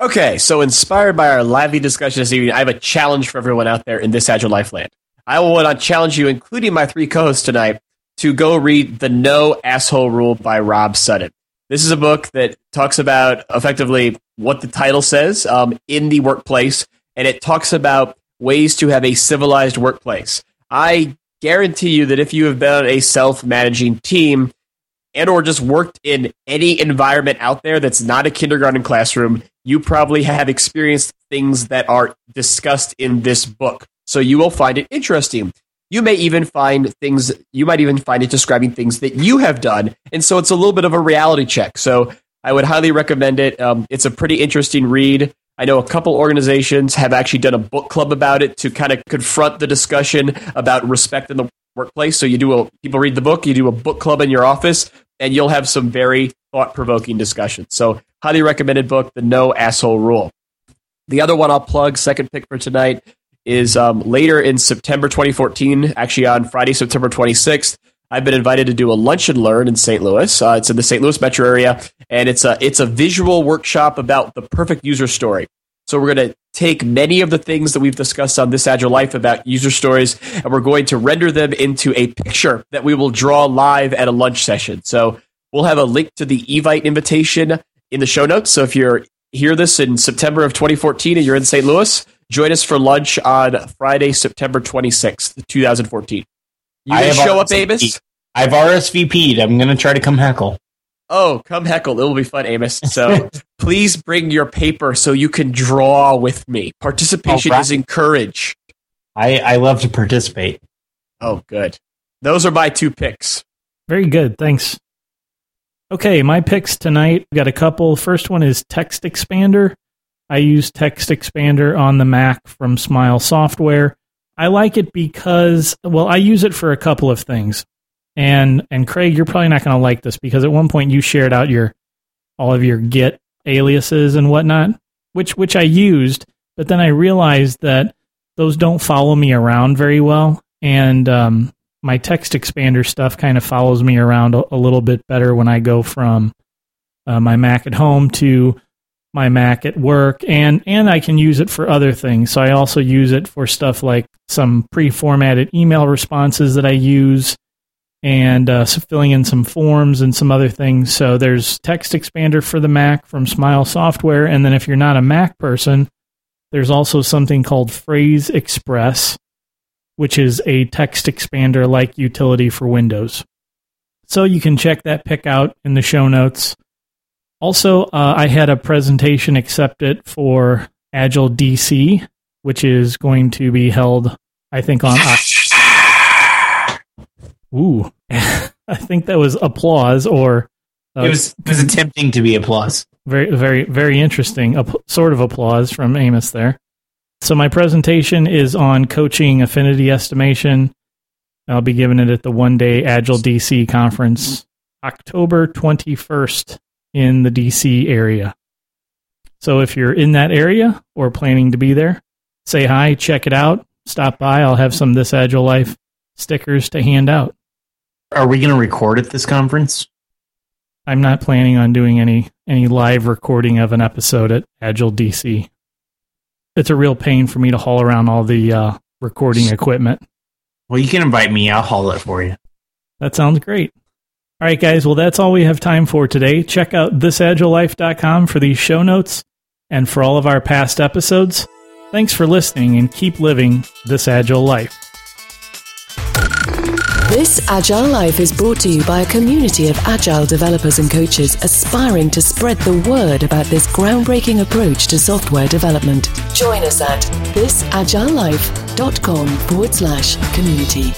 Okay, so inspired by our lively discussion this evening, I have a challenge for everyone out there in this Agile Life land. I will want to challenge you, including my three co-hosts tonight, to go read The No Asshole Rule by Rob Sutton. This is a book that talks about effectively what the title says um, in the workplace, and it talks about ways to have a civilized workplace. I guarantee you that if you have been on a self-managing team and or just worked in any environment out there that's not a kindergarten classroom, you probably have experienced things that are discussed in this book. So you will find it interesting. You may even find things, you might even find it describing things that you have done. And so it's a little bit of a reality check. So I would highly recommend it. Um, it's a pretty interesting read. I know a couple organizations have actually done a book club about it to kind of confront the discussion about respect in the workplace. So you do a, people read the book, you do a book club in your office, and you'll have some very thought provoking discussions. So highly recommended book, The No Asshole Rule. The other one I'll plug, second pick for tonight, is um, later in September 2014, actually on Friday, September 26th. I've been invited to do a lunch and learn in St. Louis. Uh, it's in the St. Louis metro area, and it's a it's a visual workshop about the perfect user story. So we're going to take many of the things that we've discussed on this Agile Life about user stories, and we're going to render them into a picture that we will draw live at a lunch session. So we'll have a link to the Evite invitation in the show notes. So if you're hear this in September of 2014 and you're in St. Louis, join us for lunch on Friday, September 26th, 2014. You I gonna show up, RSVP'd. Amos? I've RSVP'd. I'm going to try to come heckle. Oh, come heckle. It will be fun, Amos. So [laughs] please bring your paper so you can draw with me. Participation oh, All right. is encouraged. I, I love to participate. Oh, good. Those are my two picks. Very good. Thanks. Okay, my picks tonight. Got a couple. First one is Text Expander. I use Text Expander on the Mac from Smile Software. I like it because, well, I use it for a couple of things. And and Craig, you're probably not going to like this because at one point you shared out your all of your Git aliases and whatnot, which which I used, but then I realized that those don't follow me around very well, and um, my text expander stuff kind of follows me around a, a little bit better when I go from uh, my Mac at home to my Mac at work, and and I can use it for other things. So I also use it for stuff like some pre-formatted email responses that I use, and uh, so filling in some forms and some other things. So there's Text Expander for the Mac from Smile Software, and then if you're not a Mac person, there's also something called Phrase Express, which is a text expander like utility for Windows. So you can check that pick out in the show notes. Also, uh, I had a presentation accepted for Agile DC, which is going to be held, I think, on. [laughs] Ooh, [laughs] I think that was applause or. Uh, it was it was attempting to be applause. very, very, very interesting. A sort of applause from Amos there. So my presentation is on coaching affinity estimation. I'll be giving it at the one day Agile DC conference, October 21st in the DC area. So if you're in that area or planning to be there, say hi, check it out, stop by. I'll have some This Agile Life stickers to hand out. Are we going to record at this conference? I'm not planning on doing any any live recording of an episode at Agile DC. It's a real pain for me to haul around all the uh, recording equipment. Well, you can invite me. I'll haul it for you. That sounds great. All right, guys. Well, that's all we have time for today. Check out thisagilelife.com for these show notes and for all of our past episodes. Thanks for listening and keep living this agile life. This Agile Life is brought to you by a community of agile developers and coaches aspiring to spread the word about this groundbreaking approach to software development. Join us at thisagilelife.com forward slash community.